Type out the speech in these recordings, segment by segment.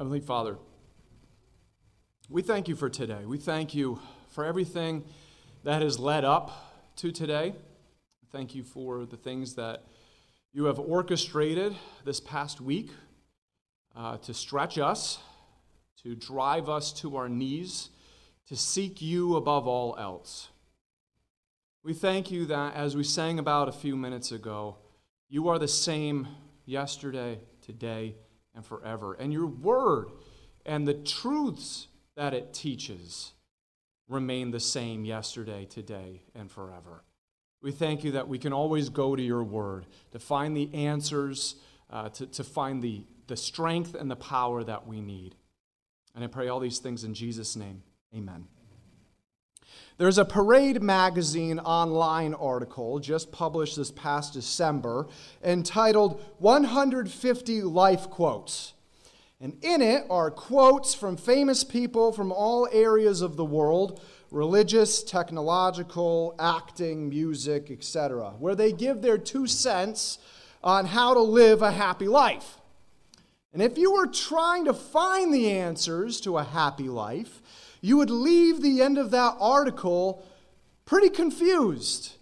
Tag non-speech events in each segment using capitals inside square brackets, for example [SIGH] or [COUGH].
Heavenly Father, we thank you for today. We thank you for everything that has led up to today. Thank you for the things that you have orchestrated this past week uh, to stretch us, to drive us to our knees, to seek you above all else. We thank you that, as we sang about a few minutes ago, you are the same yesterday, today, and forever. And your word and the truths that it teaches remain the same yesterday, today, and forever. We thank you that we can always go to your word to find the answers, uh, to, to find the, the strength and the power that we need. And I pray all these things in Jesus' name. Amen. There's a Parade Magazine online article just published this past December entitled 150 Life Quotes. And in it are quotes from famous people from all areas of the world religious, technological, acting, music, etc., where they give their two cents on how to live a happy life. And if you were trying to find the answers to a happy life, you would leave the end of that article pretty confused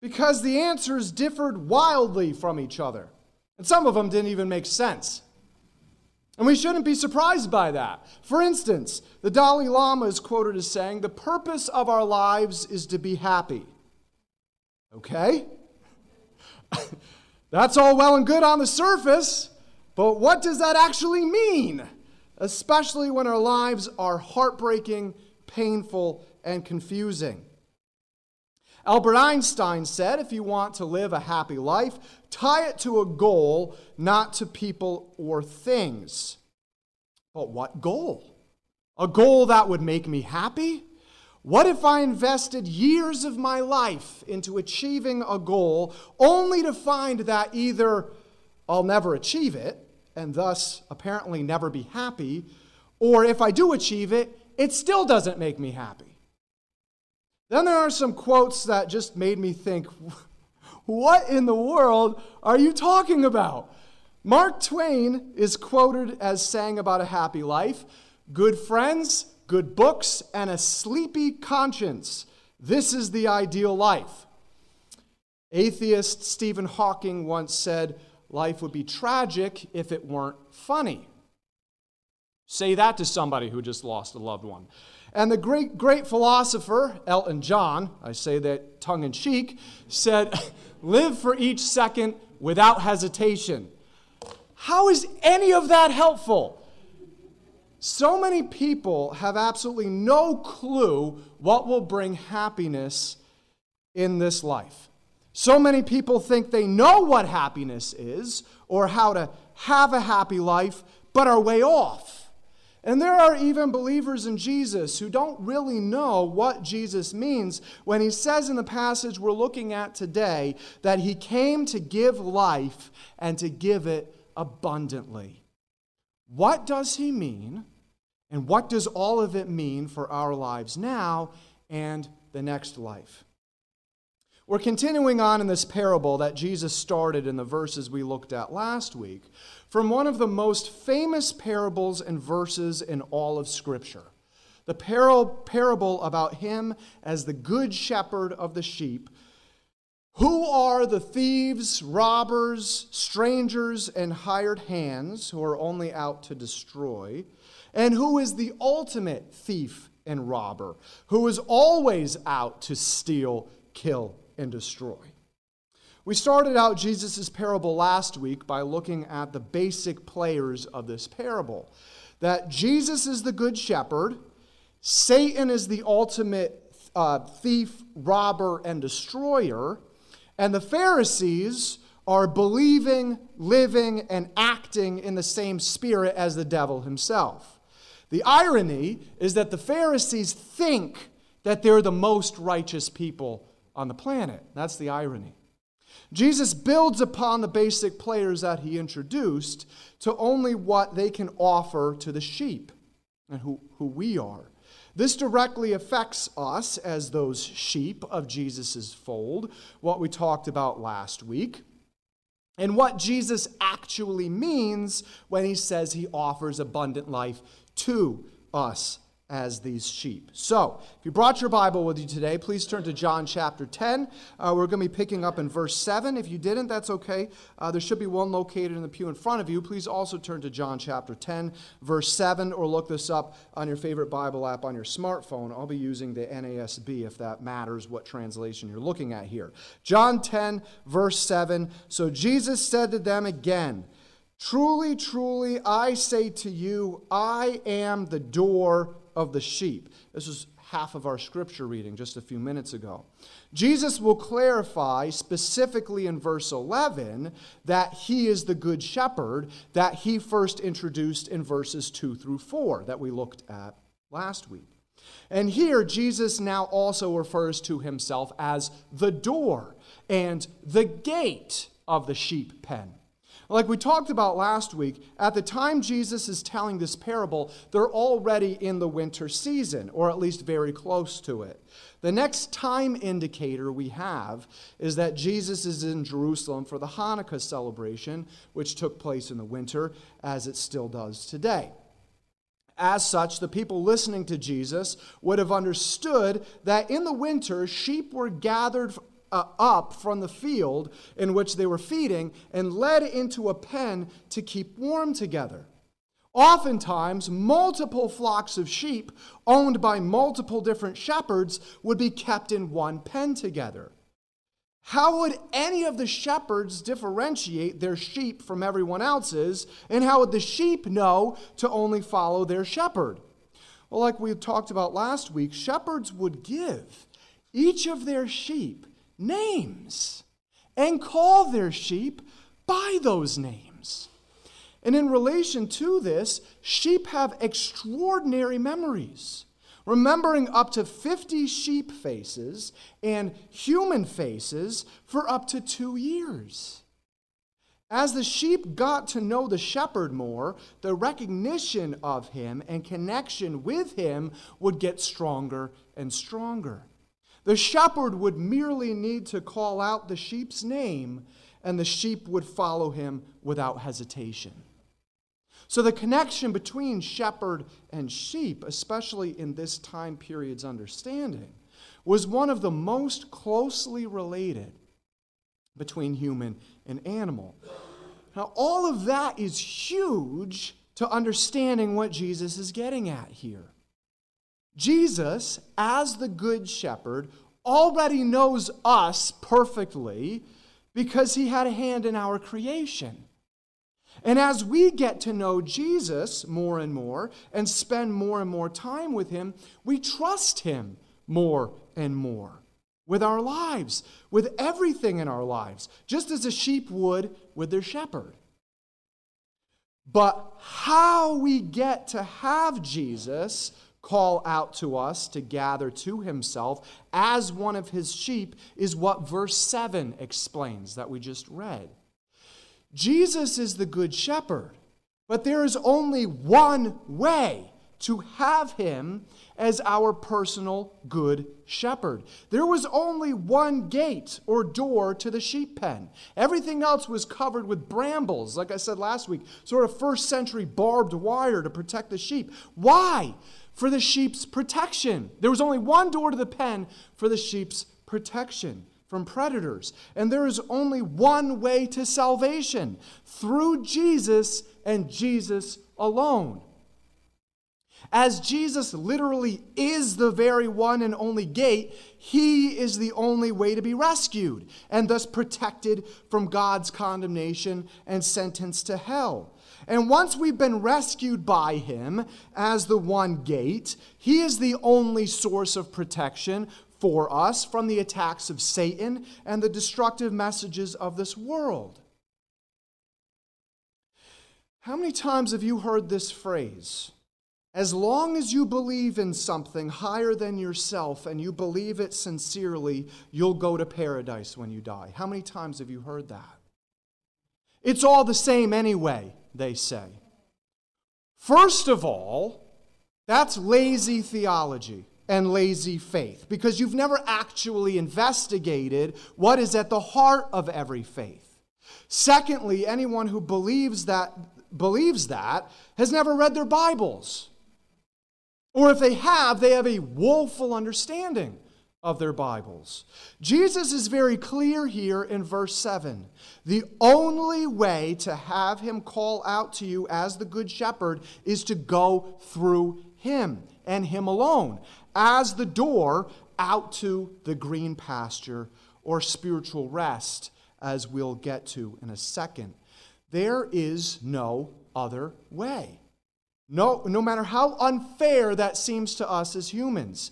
because the answers differed wildly from each other. And some of them didn't even make sense. And we shouldn't be surprised by that. For instance, the Dalai Lama is quoted as saying, The purpose of our lives is to be happy. Okay? [LAUGHS] That's all well and good on the surface, but what does that actually mean? Especially when our lives are heartbreaking, painful, and confusing. Albert Einstein said if you want to live a happy life, tie it to a goal, not to people or things. But what goal? A goal that would make me happy? What if I invested years of my life into achieving a goal only to find that either I'll never achieve it, and thus apparently never be happy, or if I do achieve it, it still doesn't make me happy? Then there are some quotes that just made me think, [LAUGHS] what in the world are you talking about? Mark Twain is quoted as saying about a happy life good friends, good books, and a sleepy conscience. This is the ideal life. Atheist Stephen Hawking once said, Life would be tragic if it weren't funny. Say that to somebody who just lost a loved one. And the great, great philosopher, Elton John, I say that tongue in cheek, said, [LAUGHS] Live for each second without hesitation. How is any of that helpful? So many people have absolutely no clue what will bring happiness in this life. So many people think they know what happiness is or how to have a happy life, but are way off. And there are even believers in Jesus who don't really know what Jesus means when he says in the passage we're looking at today that he came to give life and to give it abundantly. What does he mean? And what does all of it mean for our lives now and the next life? We're continuing on in this parable that Jesus started in the verses we looked at last week from one of the most famous parables and verses in all of Scripture. The parable about him as the good shepherd of the sheep. Who are the thieves, robbers, strangers, and hired hands who are only out to destroy? And who is the ultimate thief and robber, who is always out to steal, kill, and destroy. We started out Jesus' parable last week by looking at the basic players of this parable that Jesus is the good shepherd, Satan is the ultimate uh, thief, robber, and destroyer, and the Pharisees are believing, living, and acting in the same spirit as the devil himself. The irony is that the Pharisees think that they're the most righteous people on the planet. That's the irony. Jesus builds upon the basic players that he introduced to only what they can offer to the sheep and who, who we are. This directly affects us as those sheep of Jesus' fold, what we talked about last week. and what Jesus actually means when he says he offers abundant life to us as these sheep. So, if you brought your Bible with you today, please turn to John chapter 10. Uh, we're going to be picking up in verse 7. If you didn't, that's okay. Uh, there should be one located in the pew in front of you. Please also turn to John chapter 10, verse 7, or look this up on your favorite Bible app on your smartphone. I'll be using the NASB if that matters what translation you're looking at here. John 10, verse 7. So Jesus said to them again, Truly, truly, I say to you, I am the door of the sheep. This is half of our scripture reading just a few minutes ago. Jesus will clarify specifically in verse 11 that he is the good shepherd that he first introduced in verses 2 through 4 that we looked at last week. And here, Jesus now also refers to himself as the door and the gate of the sheep pen. Like we talked about last week, at the time Jesus is telling this parable, they're already in the winter season, or at least very close to it. The next time indicator we have is that Jesus is in Jerusalem for the Hanukkah celebration, which took place in the winter, as it still does today. As such, the people listening to Jesus would have understood that in the winter, sheep were gathered uh, up from the field in which they were feeding and led into a pen to keep warm together. Oftentimes, multiple flocks of sheep owned by multiple different shepherds would be kept in one pen together. How would any of the shepherds differentiate their sheep from everyone else's? And how would the sheep know to only follow their shepherd? Well, like we talked about last week, shepherds would give each of their sheep names and call their sheep by those names. And in relation to this, sheep have extraordinary memories, remembering up to 50 sheep faces and human faces for up to two years. As the sheep got to know the shepherd more, the recognition of him and connection with him would get stronger and stronger. The shepherd would merely need to call out the sheep's name, and the sheep would follow him without hesitation. So, the connection between shepherd and sheep, especially in this time period's understanding, was one of the most closely related between human and animal. Now, all of that is huge to understanding what Jesus is getting at here. Jesus, as the Good Shepherd, already knows us perfectly because he had a hand in our creation. And as we get to know Jesus more and more and spend more and more time with him, we trust him more and more with our lives, with everything in our lives, just as a sheep would with their shepherd. But how we get to have Jesus call out to us to gather to himself as one of his sheep is what verse 7 explains that we just read. Jesus is the good shepherd, but there is only one way to have him as our personal good shepherd. There was only one gate or door to the sheep pen. Everything else was covered with brambles, like I said last week, sort of first century barbed wire to protect the sheep. Why? For the sheep's protection. There was only one door to the pen for the sheep's protection from predators. And there is only one way to salvation through Jesus and Jesus alone. As Jesus literally is the very one and only gate, he is the only way to be rescued and thus protected from God's condemnation and sentenced to hell. And once we've been rescued by him as the one gate, he is the only source of protection for us from the attacks of Satan and the destructive messages of this world. How many times have you heard this phrase? As long as you believe in something higher than yourself and you believe it sincerely, you'll go to paradise when you die. How many times have you heard that? It's all the same anyway they say. First of all, that's lazy theology and lazy faith because you've never actually investigated what is at the heart of every faith. Secondly, anyone who believes that believes that has never read their Bibles. Or if they have, they have a woeful understanding of their Bibles. Jesus is very clear here in verse 7. The only way to have him call out to you as the Good Shepherd is to go through him and him alone as the door out to the green pasture or spiritual rest, as we'll get to in a second. There is no other way. No, no matter how unfair that seems to us as humans.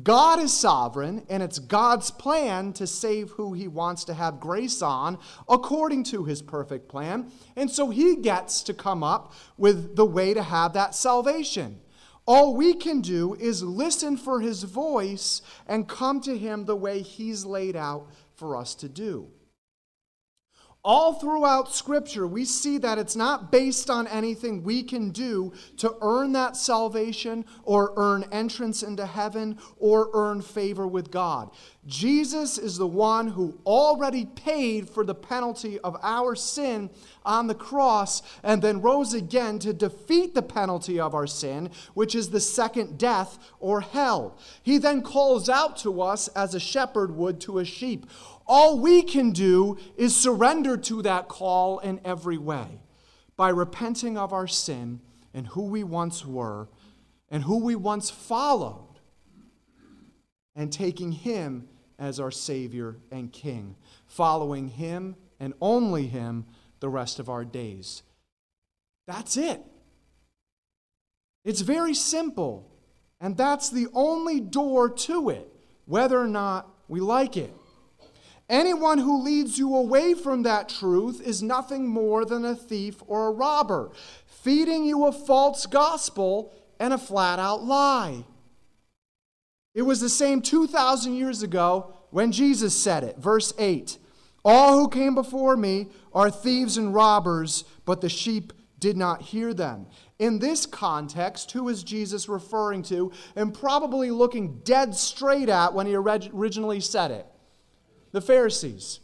God is sovereign, and it's God's plan to save who he wants to have grace on according to his perfect plan. And so he gets to come up with the way to have that salvation. All we can do is listen for his voice and come to him the way he's laid out for us to do. All throughout Scripture, we see that it's not based on anything we can do to earn that salvation or earn entrance into heaven or earn favor with God. Jesus is the one who already paid for the penalty of our sin on the cross and then rose again to defeat the penalty of our sin, which is the second death or hell. He then calls out to us as a shepherd would to a sheep. All we can do is surrender to that call in every way by repenting of our sin and who we once were and who we once followed and taking Him as our Savior and King, following Him and only Him the rest of our days. That's it. It's very simple, and that's the only door to it, whether or not we like it. Anyone who leads you away from that truth is nothing more than a thief or a robber, feeding you a false gospel and a flat out lie. It was the same 2,000 years ago when Jesus said it. Verse 8 All who came before me are thieves and robbers, but the sheep did not hear them. In this context, who is Jesus referring to and probably looking dead straight at when he originally said it? The Pharisees.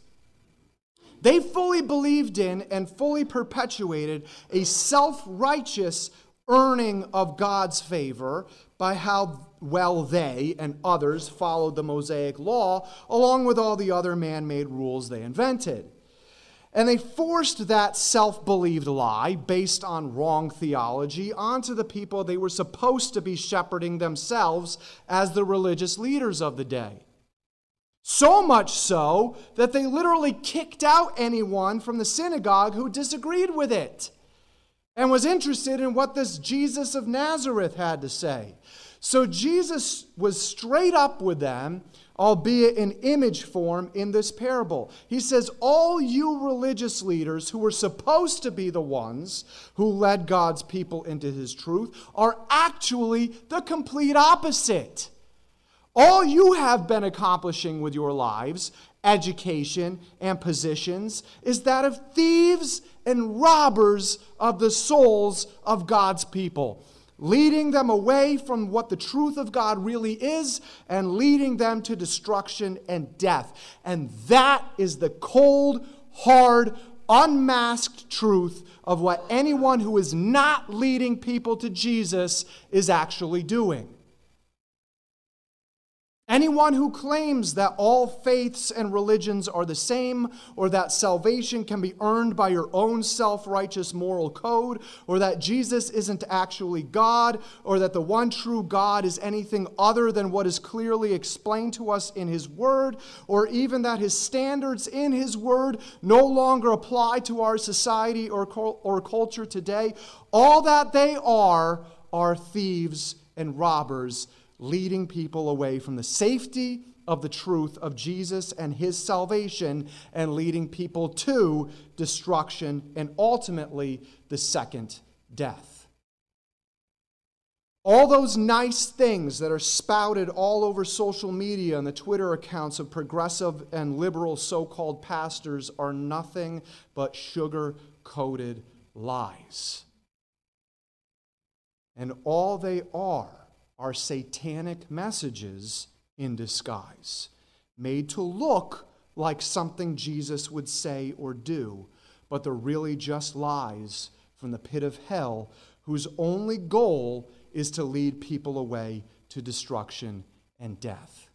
They fully believed in and fully perpetuated a self righteous earning of God's favor by how well they and others followed the Mosaic law, along with all the other man made rules they invented. And they forced that self believed lie based on wrong theology onto the people they were supposed to be shepherding themselves as the religious leaders of the day. So much so that they literally kicked out anyone from the synagogue who disagreed with it and was interested in what this Jesus of Nazareth had to say. So Jesus was straight up with them, albeit in image form, in this parable. He says, All you religious leaders who were supposed to be the ones who led God's people into his truth are actually the complete opposite. All you have been accomplishing with your lives, education, and positions is that of thieves and robbers of the souls of God's people, leading them away from what the truth of God really is and leading them to destruction and death. And that is the cold, hard, unmasked truth of what anyone who is not leading people to Jesus is actually doing. Anyone who claims that all faiths and religions are the same, or that salvation can be earned by your own self righteous moral code, or that Jesus isn't actually God, or that the one true God is anything other than what is clearly explained to us in His Word, or even that His standards in His Word no longer apply to our society or, or culture today, all that they are are thieves and robbers leading people away from the safety of the truth of Jesus and his salvation and leading people to destruction and ultimately the second death. All those nice things that are spouted all over social media and the Twitter accounts of progressive and liberal so called pastors are nothing but sugar coated lies. And all they are are satanic messages in disguise, made to look like something Jesus would say or do, but they're really just lies from the pit of hell whose only goal is to lead people away to destruction and death.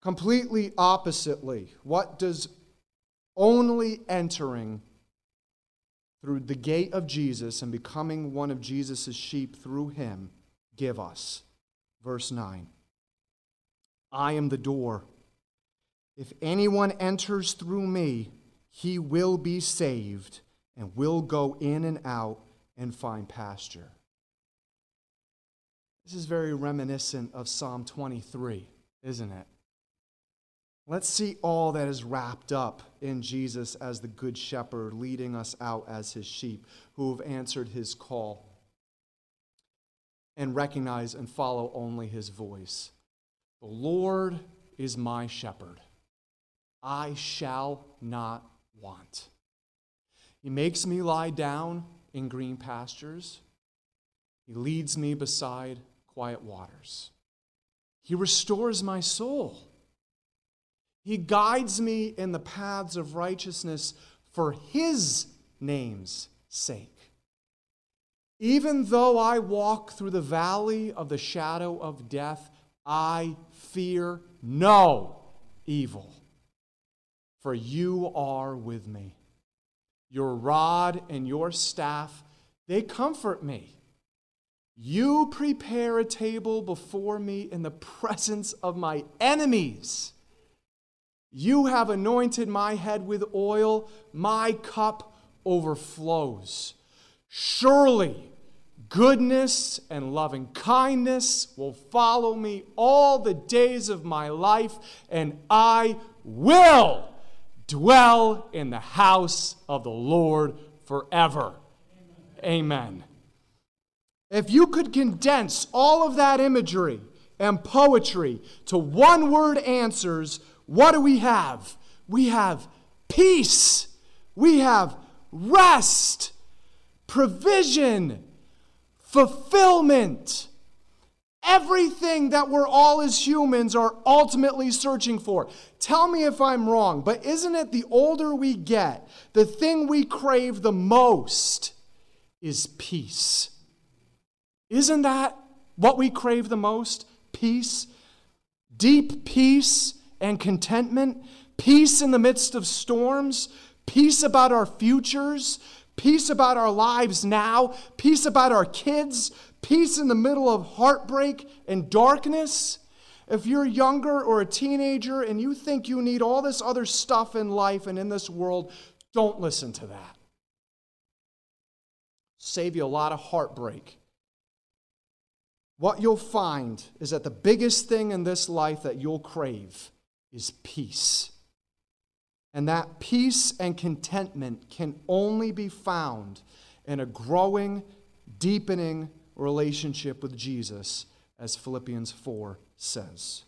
Completely oppositely, what does only entering through the gate of Jesus and becoming one of Jesus' sheep through him give us? Verse 9 I am the door. If anyone enters through me, he will be saved and will go in and out and find pasture. This is very reminiscent of Psalm 23, isn't it? Let's see all that is wrapped up in Jesus as the Good Shepherd, leading us out as his sheep who have answered his call and recognize and follow only his voice. The Lord is my shepherd. I shall not want. He makes me lie down in green pastures. He leads me beside quiet waters. He restores my soul. He guides me in the paths of righteousness for His name's sake. Even though I walk through the valley of the shadow of death, I fear no evil, for you are with me. Your rod and your staff, they comfort me. You prepare a table before me in the presence of my enemies. You have anointed my head with oil, my cup overflows. Surely, goodness and loving kindness will follow me all the days of my life, and I will dwell in the house of the Lord forever. Amen. If you could condense all of that imagery and poetry to one word answers, what do we have? We have peace, we have rest, provision, fulfillment. Everything that we're all as humans are ultimately searching for. Tell me if I'm wrong, but isn't it the older we get, the thing we crave the most is peace? Isn't that what we crave the most? Peace. Deep peace and contentment. Peace in the midst of storms. Peace about our futures. Peace about our lives now. Peace about our kids. Peace in the middle of heartbreak and darkness. If you're younger or a teenager and you think you need all this other stuff in life and in this world, don't listen to that. Save you a lot of heartbreak what you'll find is that the biggest thing in this life that you'll crave is peace. And that peace and contentment can only be found in a growing, deepening relationship with Jesus, as Philippians 4 says.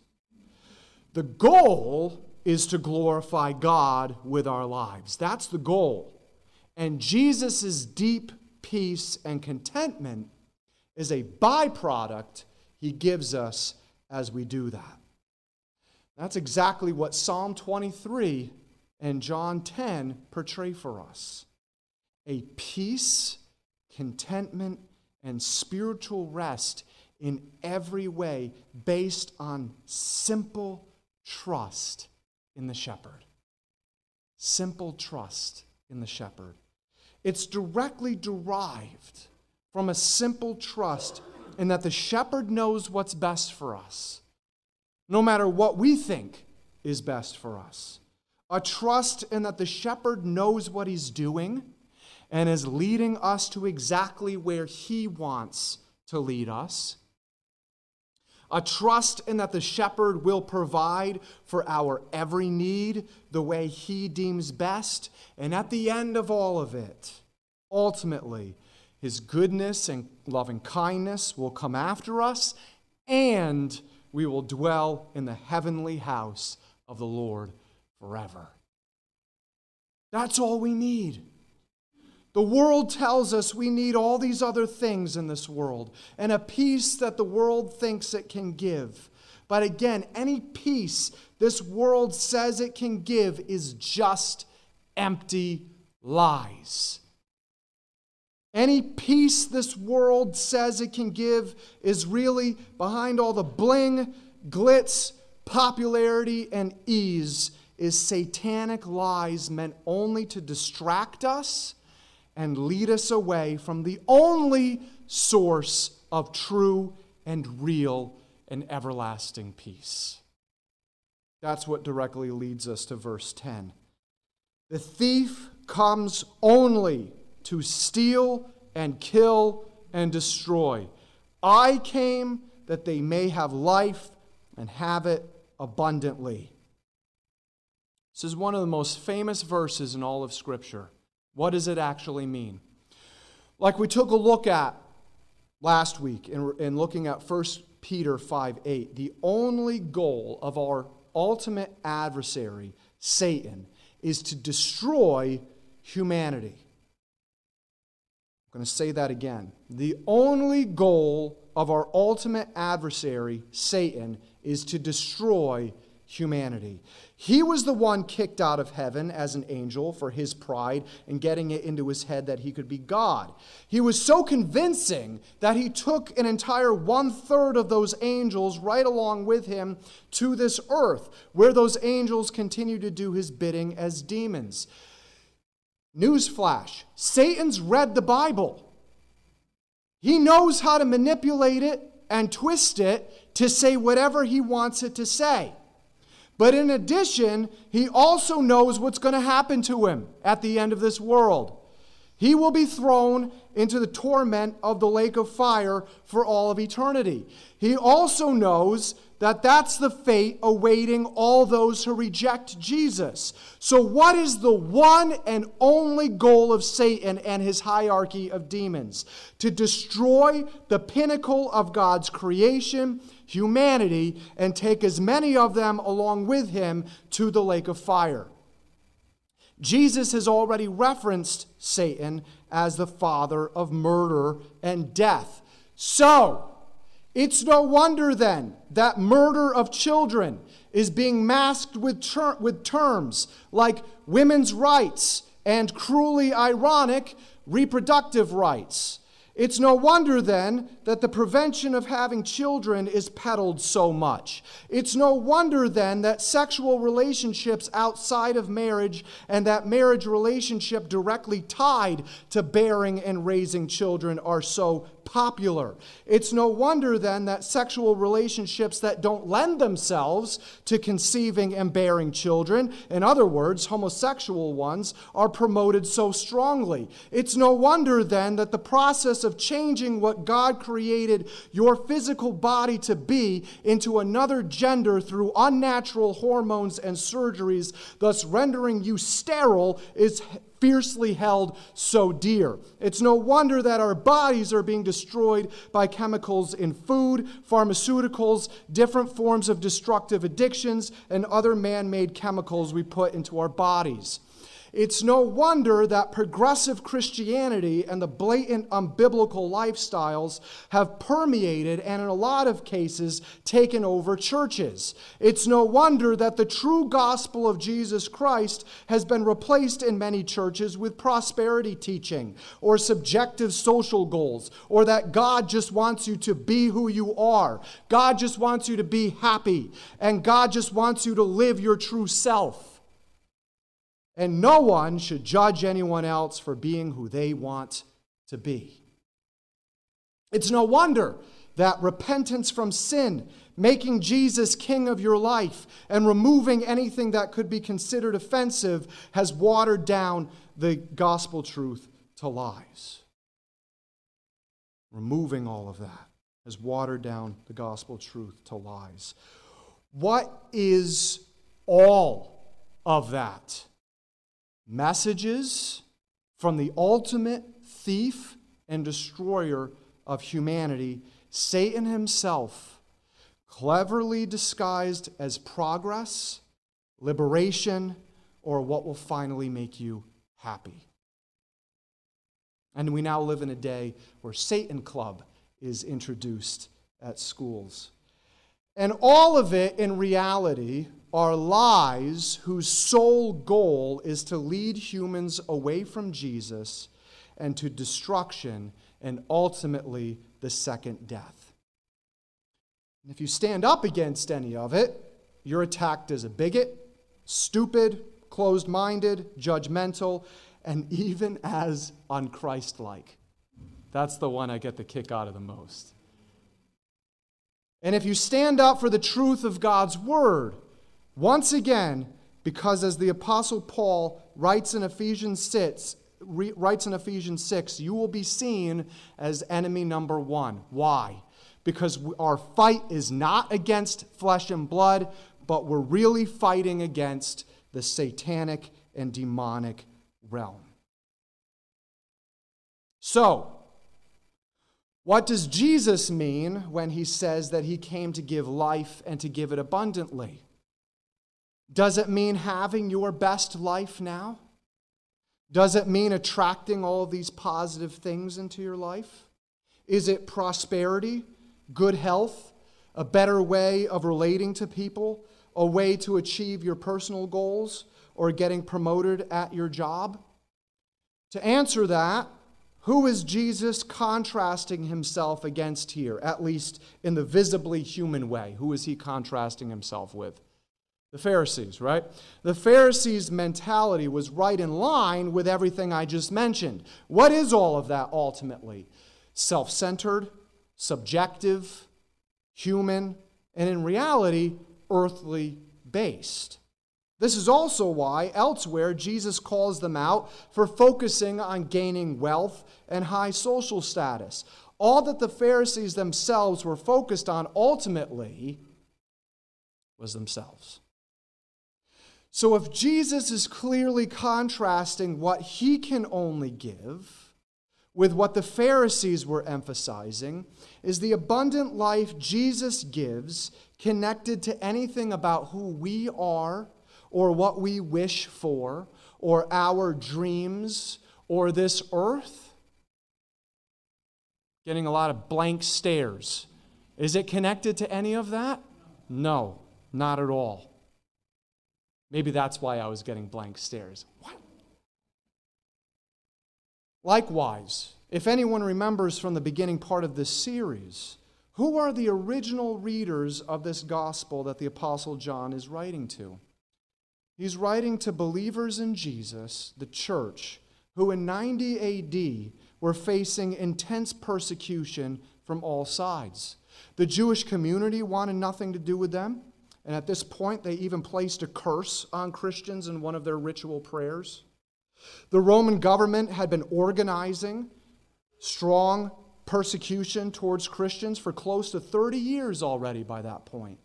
The goal is to glorify God with our lives. That's the goal. And Jesus' deep peace and contentment is a byproduct he gives us as we do that. That's exactly what Psalm 23 and John 10 portray for us a peace, contentment, and spiritual rest in every way based on simple trust in the shepherd. Simple trust in the shepherd. It's directly derived from a simple trust in that the shepherd knows what's best for us, no matter what we think is best for us. A trust in that the shepherd knows what he's doing and is leading us to exactly where he wants to lead us. A trust in that the shepherd will provide for our every need the way he deems best. And at the end of all of it, ultimately, his goodness and loving kindness will come after us, and we will dwell in the heavenly house of the Lord forever. That's all we need. The world tells us we need all these other things in this world and a peace that the world thinks it can give. But again, any peace this world says it can give is just empty lies. Any peace this world says it can give is really behind all the bling, glitz, popularity, and ease is satanic lies meant only to distract us and lead us away from the only source of true and real and everlasting peace. That's what directly leads us to verse 10. The thief comes only to steal and kill and destroy. I came that they may have life and have it abundantly. This is one of the most famous verses in all of Scripture. What does it actually mean? Like we took a look at last week in, in looking at 1 Peter 5 8, the only goal of our ultimate adversary, Satan, is to destroy humanity. I'm going to say that again. The only goal of our ultimate adversary, Satan, is to destroy humanity. He was the one kicked out of heaven as an angel for his pride and getting it into his head that he could be God. He was so convincing that he took an entire one third of those angels right along with him to this earth, where those angels continue to do his bidding as demons. Newsflash Satan's read the Bible. He knows how to manipulate it and twist it to say whatever he wants it to say. But in addition, he also knows what's going to happen to him at the end of this world. He will be thrown into the torment of the lake of fire for all of eternity. He also knows that that's the fate awaiting all those who reject Jesus. So, what is the one and only goal of Satan and his hierarchy of demons? To destroy the pinnacle of God's creation humanity and take as many of them along with him to the lake of fire. Jesus has already referenced Satan as the father of murder and death. So, it's no wonder then that murder of children is being masked with, ter- with terms like women's rights and cruelly ironic reproductive rights. It's no wonder then that the prevention of having children is peddled so much. It's no wonder then that sexual relationships outside of marriage and that marriage relationship directly tied to bearing and raising children are so popular. It's no wonder then that sexual relationships that don't lend themselves to conceiving and bearing children, in other words, homosexual ones, are promoted so strongly. It's no wonder then that the process of changing what God created your physical body to be into another gender through unnatural hormones and surgeries, thus rendering you sterile, is fiercely held so dear. It's no wonder that our bodies are being destroyed by chemicals in food, pharmaceuticals, different forms of destructive addictions, and other man made chemicals we put into our bodies. It's no wonder that progressive Christianity and the blatant unbiblical lifestyles have permeated and, in a lot of cases, taken over churches. It's no wonder that the true gospel of Jesus Christ has been replaced in many churches with prosperity teaching or subjective social goals, or that God just wants you to be who you are. God just wants you to be happy, and God just wants you to live your true self and no one should judge anyone else for being who they want to be. It's no wonder that repentance from sin, making Jesus king of your life, and removing anything that could be considered offensive has watered down the gospel truth to lies. Removing all of that has watered down the gospel truth to lies. What is all of that? Messages from the ultimate thief and destroyer of humanity, Satan himself, cleverly disguised as progress, liberation, or what will finally make you happy. And we now live in a day where Satan Club is introduced at schools. And all of it, in reality, are lies whose sole goal is to lead humans away from Jesus and to destruction and ultimately the second death. And if you stand up against any of it, you're attacked as a bigot, stupid, closed minded, judgmental, and [LAUGHS] even as unchristlike. That's the one I get the kick out of the most. And if you stand up for the truth of God's word, once again, because as the apostle Paul writes in Ephesians 6, writes in Ephesians 6, you will be seen as enemy number 1. Why? Because our fight is not against flesh and blood, but we're really fighting against the satanic and demonic realm. So, what does Jesus mean when he says that he came to give life and to give it abundantly? Does it mean having your best life now? Does it mean attracting all these positive things into your life? Is it prosperity, good health, a better way of relating to people, a way to achieve your personal goals, or getting promoted at your job? To answer that, who is Jesus contrasting himself against here, at least in the visibly human way? Who is he contrasting himself with? The Pharisees, right? The Pharisees' mentality was right in line with everything I just mentioned. What is all of that ultimately? Self centered, subjective, human, and in reality, earthly based. This is also why elsewhere Jesus calls them out for focusing on gaining wealth and high social status. All that the Pharisees themselves were focused on ultimately was themselves. So if Jesus is clearly contrasting what he can only give with what the Pharisees were emphasizing, is the abundant life Jesus gives connected to anything about who we are or what we wish for, or our dreams, or this earth? Getting a lot of blank stares. Is it connected to any of that? No, not at all. Maybe that's why I was getting blank stares. What? Likewise, if anyone remembers from the beginning part of this series, who are the original readers of this gospel that the Apostle John is writing to? He's writing to believers in Jesus, the church, who in 90 AD were facing intense persecution from all sides. The Jewish community wanted nothing to do with them, and at this point, they even placed a curse on Christians in one of their ritual prayers. The Roman government had been organizing strong persecution towards Christians for close to 30 years already by that point.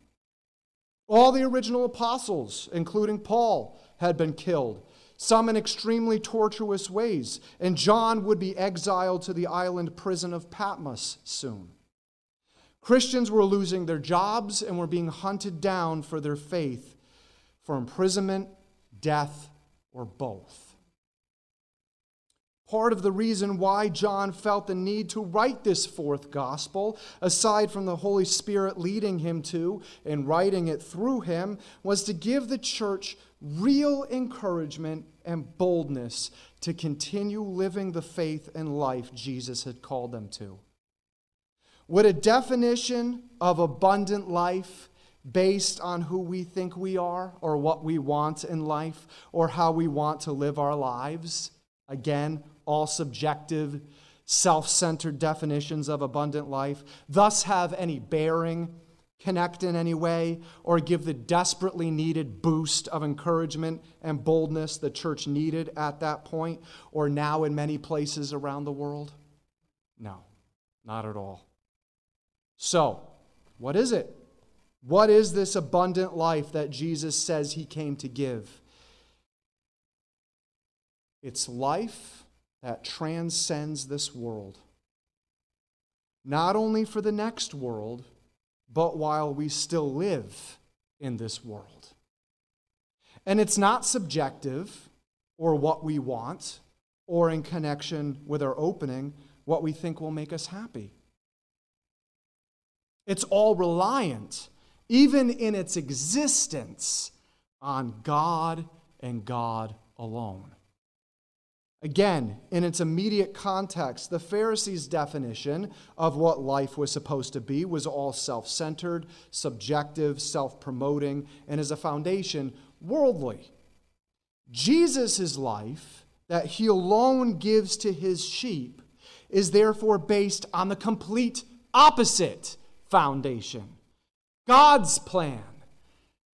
All the original apostles, including Paul, had been killed, some in extremely tortuous ways, and John would be exiled to the island prison of Patmos soon. Christians were losing their jobs and were being hunted down for their faith for imprisonment, death, or both. Part of the reason why John felt the need to write this fourth gospel, aside from the Holy Spirit leading him to and writing it through him, was to give the church real encouragement and boldness to continue living the faith and life Jesus had called them to. Would a definition of abundant life based on who we think we are or what we want in life or how we want to live our lives, again, all subjective, self centered definitions of abundant life, thus have any bearing, connect in any way, or give the desperately needed boost of encouragement and boldness the church needed at that point or now in many places around the world? No, not at all. So, what is it? What is this abundant life that Jesus says he came to give? It's life that transcends this world. Not only for the next world, but while we still live in this world. And it's not subjective or what we want or in connection with our opening, what we think will make us happy. It's all reliant even in its existence, on God and God alone. Again, in its immediate context, the Pharisees' definition of what life was supposed to be was all self centered, subjective, self promoting, and as a foundation, worldly. Jesus' life, that he alone gives to his sheep, is therefore based on the complete opposite foundation God's plan,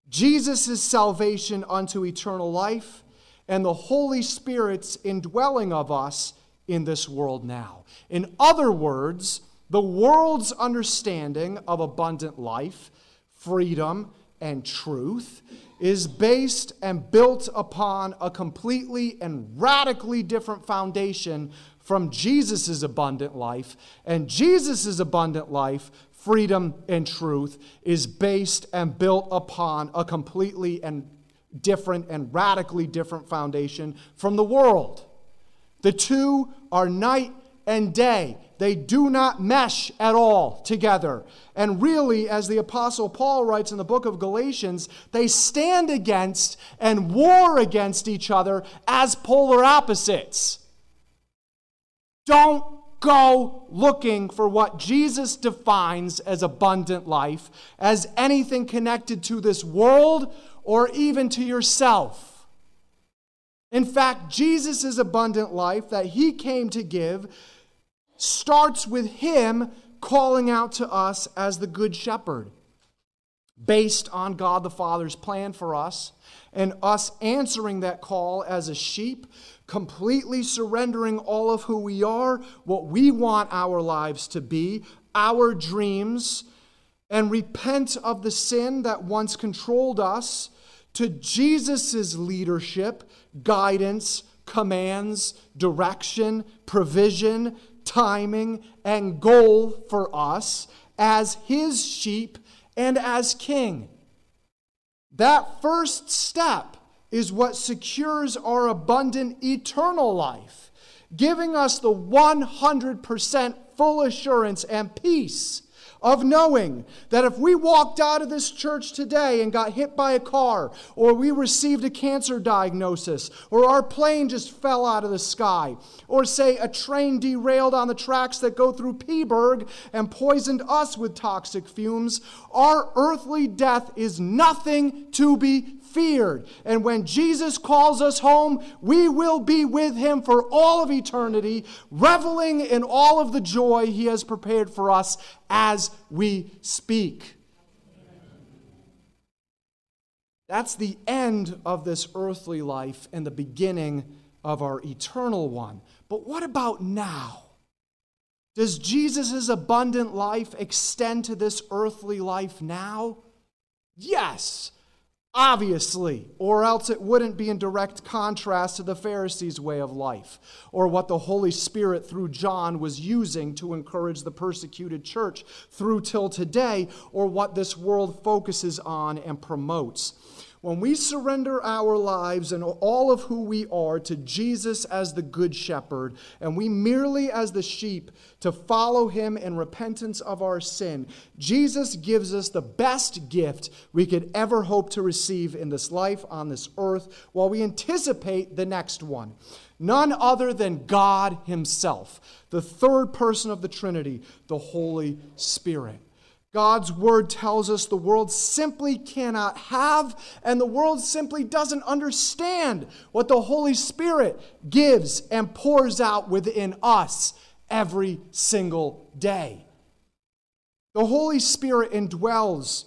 Jesus' salvation unto eternal life, and the Holy Spirit's indwelling of us in this world now. In other words, the world's understanding of abundant life, freedom, and truth is based and built upon a completely and radically different foundation from Jesus' abundant life. And Jesus' abundant life, freedom, and truth is based and built upon a completely and different and radically different foundation from the world. The two are night and day. They do not mesh at all together. And really, as the Apostle Paul writes in the book of Galatians, they stand against and war against each other as polar opposites. Don't go looking for what Jesus defines as abundant life, as anything connected to this world or even to yourself. In fact, Jesus' abundant life that he came to give starts with him calling out to us as the Good Shepherd, based on God the Father's plan for us, and us answering that call as a sheep, completely surrendering all of who we are, what we want our lives to be, our dreams, and repent of the sin that once controlled us to Jesus' leadership, guidance, commands, direction, provision, timing, and goal for us as his sheep and as king. That first step is what secures our abundant eternal life, giving us the 100% full assurance and peace of knowing that if we walked out of this church today and got hit by a car, or we received a cancer diagnosis, or our plane just fell out of the sky, or say a train derailed on the tracks that go through Peaburg and poisoned us with toxic fumes, our earthly death is nothing to be feared. And when Jesus calls us home, we will be with him for all of eternity, reveling in all of the joy he has prepared for us as we speak. That's the end of this earthly life and the beginning of our eternal one. But what about now? Does Jesus' abundant life extend to this earthly life now? Yes. Obviously, or else it wouldn't be in direct contrast to the Pharisees' way of life, or what the Holy Spirit through John was using to encourage the persecuted church through till today, or what this world focuses on and promotes. When we surrender our lives and all of who we are to Jesus as the Good Shepherd, and we merely as the sheep to follow him in repentance of our sin, Jesus gives us the best gift we could ever hope to receive in this life on this earth while we anticipate the next one. None other than God Himself, the third person of the Trinity, the Holy Spirit. God's word tells us the world simply cannot have, and the world simply doesn't understand what the Holy Spirit gives and pours out within us every single day. The Holy Spirit indwells,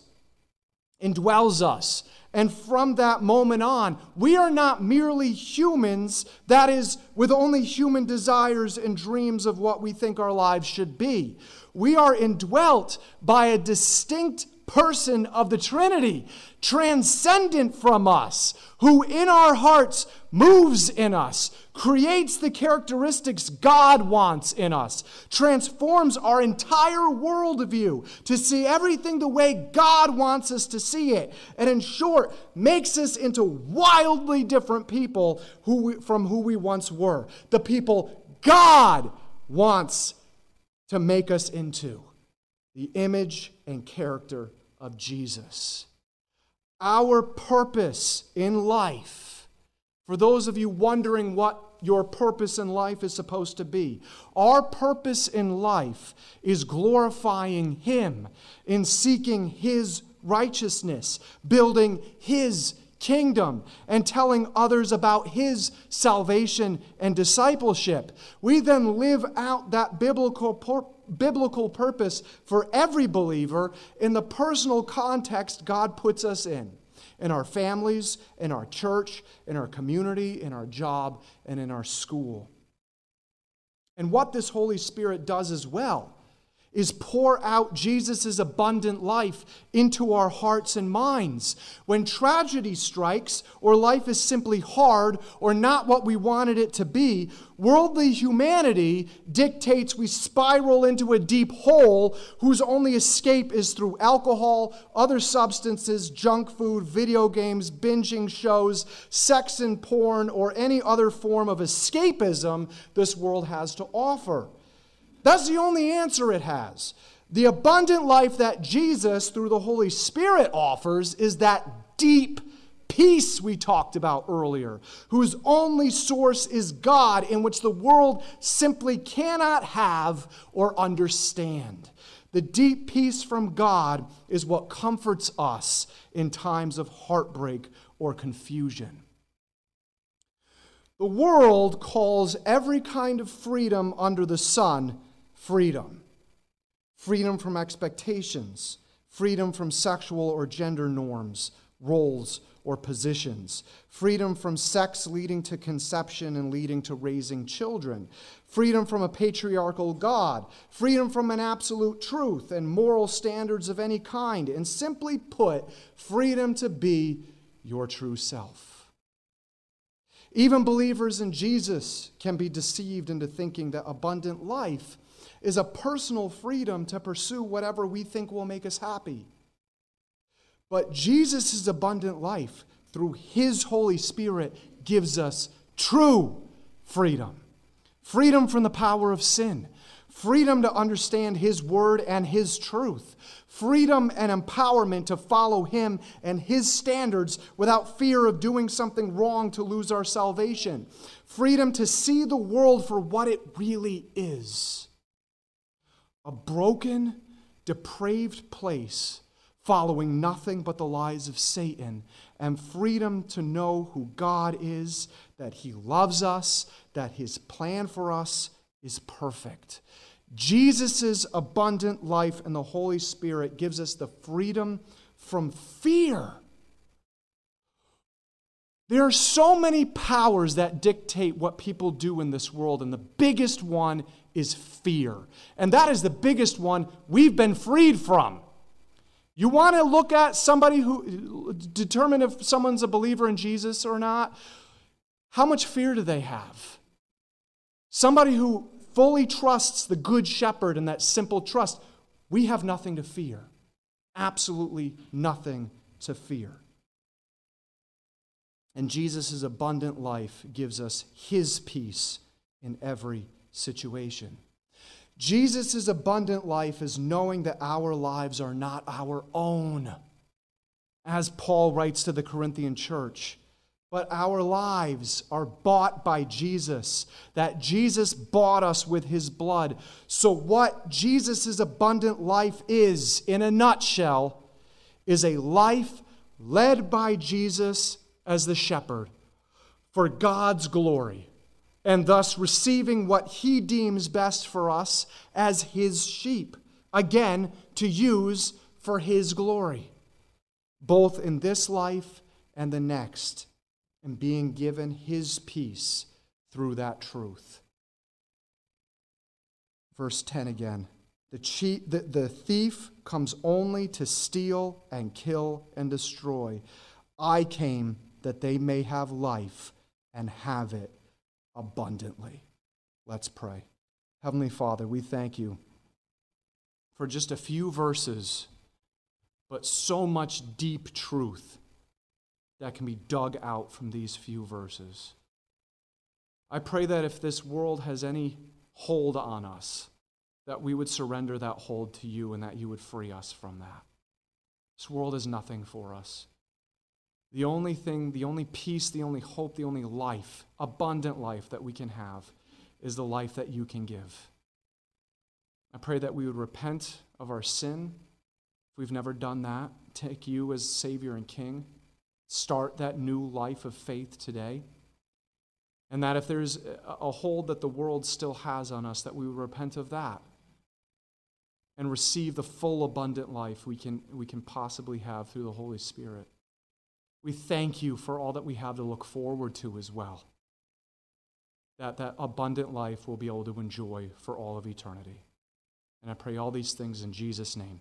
indwells us. And from that moment on, we are not merely humans, that is, with only human desires and dreams of what we think our lives should be. We are indwelt by a distinct person of the Trinity, transcendent from us, who in our hearts moves in us, creates the characteristics God wants in us, transforms our entire worldview to see everything the way God wants us to see it, and in short, makes us into wildly different people who we, from who we once were. The people God wants to make us into the image and character of Jesus. Our purpose in life, for those of you wondering what your purpose in life is supposed to be, our purpose in life is glorifying Him in seeking His righteousness, building His kingdom and telling others about his salvation and discipleship. We then live out that biblical, pur- biblical purpose for every believer in the personal context God puts us in. In our families, in our church, in our community, in our job, and in our school. And what this Holy Spirit does as well is pour out Jesus' abundant life into our hearts and minds. When tragedy strikes, or life is simply hard or not what we wanted it to be, worldly humanity dictates we spiral into a deep hole whose only escape is through alcohol, other substances, junk food, video games, binging shows, sex and porn, or any other form of escapism this world has to offer. That's the only answer it has. The abundant life that Jesus, through the Holy Spirit, offers is that deep peace we talked about earlier, whose only source is God, in which the world simply cannot have or understand. The deep peace from God is what comforts us in times of heartbreak or confusion. The world calls every kind of freedom under the sun freedom. Freedom from expectations, freedom from sexual or gender norms, roles, or positions, freedom from sex leading to conception and leading to raising children, freedom from a patriarchal God, freedom from an absolute truth and moral standards of any kind, and simply put, freedom to be your true self. Even believers in Jesus can be deceived into thinking that abundant life is a personal freedom to pursue whatever we think will make us happy. But Jesus' abundant life through his Holy Spirit gives us true freedom. Freedom from the power of sin, freedom to understand his word and his truth, freedom and empowerment to follow him and his standards without fear of doing something wrong to lose our salvation, freedom to see the world for what it really is a broken, depraved place following nothing but the lies of Satan, and freedom to know who God is, that He loves us, that His plan for us is perfect. Jesus' abundant life and the Holy Spirit gives us the freedom from fear. There are so many powers that dictate what people do in this world, and the biggest one is fear. And that is the biggest one we've been freed from. You want to look at somebody who determine if someone's a believer in Jesus or not? How much fear do they have? Somebody who fully trusts the good shepherd and that simple trust, we have nothing to fear. Absolutely nothing to fear. And Jesus' abundant life gives us his peace in every situation. Jesus' abundant life is knowing that our lives are not our own, as Paul writes to the Corinthian church. But our lives are bought by Jesus, that Jesus bought us with his blood. So, what Jesus' abundant life is, in a nutshell, is a life led by Jesus as the shepherd for God's glory and thus receiving what he deems best for us as his sheep, again, to use for his glory, both in this life and the next, and being given his peace through that truth. Verse 10 again. The, cheat, the, the thief comes only to steal and kill and destroy. I came that they may have life and have it abundantly. Let's pray. Heavenly Father, we thank you for just a few verses, but so much deep truth that can be dug out from these few verses. I pray that if this world has any hold on us, that we would surrender that hold to you and that you would free us from that. This world is nothing for us. The only thing, the only peace, the only hope, the only life, abundant life that we can have is the life that you can give. I pray that we would repent of our sin. If we've never done that, take you as Savior and King. Start that new life of faith today. And that if there's a hold that the world still has on us, that we would repent of that and receive the full abundant life we can, we can possibly have through the Holy Spirit. We thank you for all that we have to look forward to as well. That that abundant life we'll be able to enjoy for all of eternity. And I pray all these things in Jesus' name.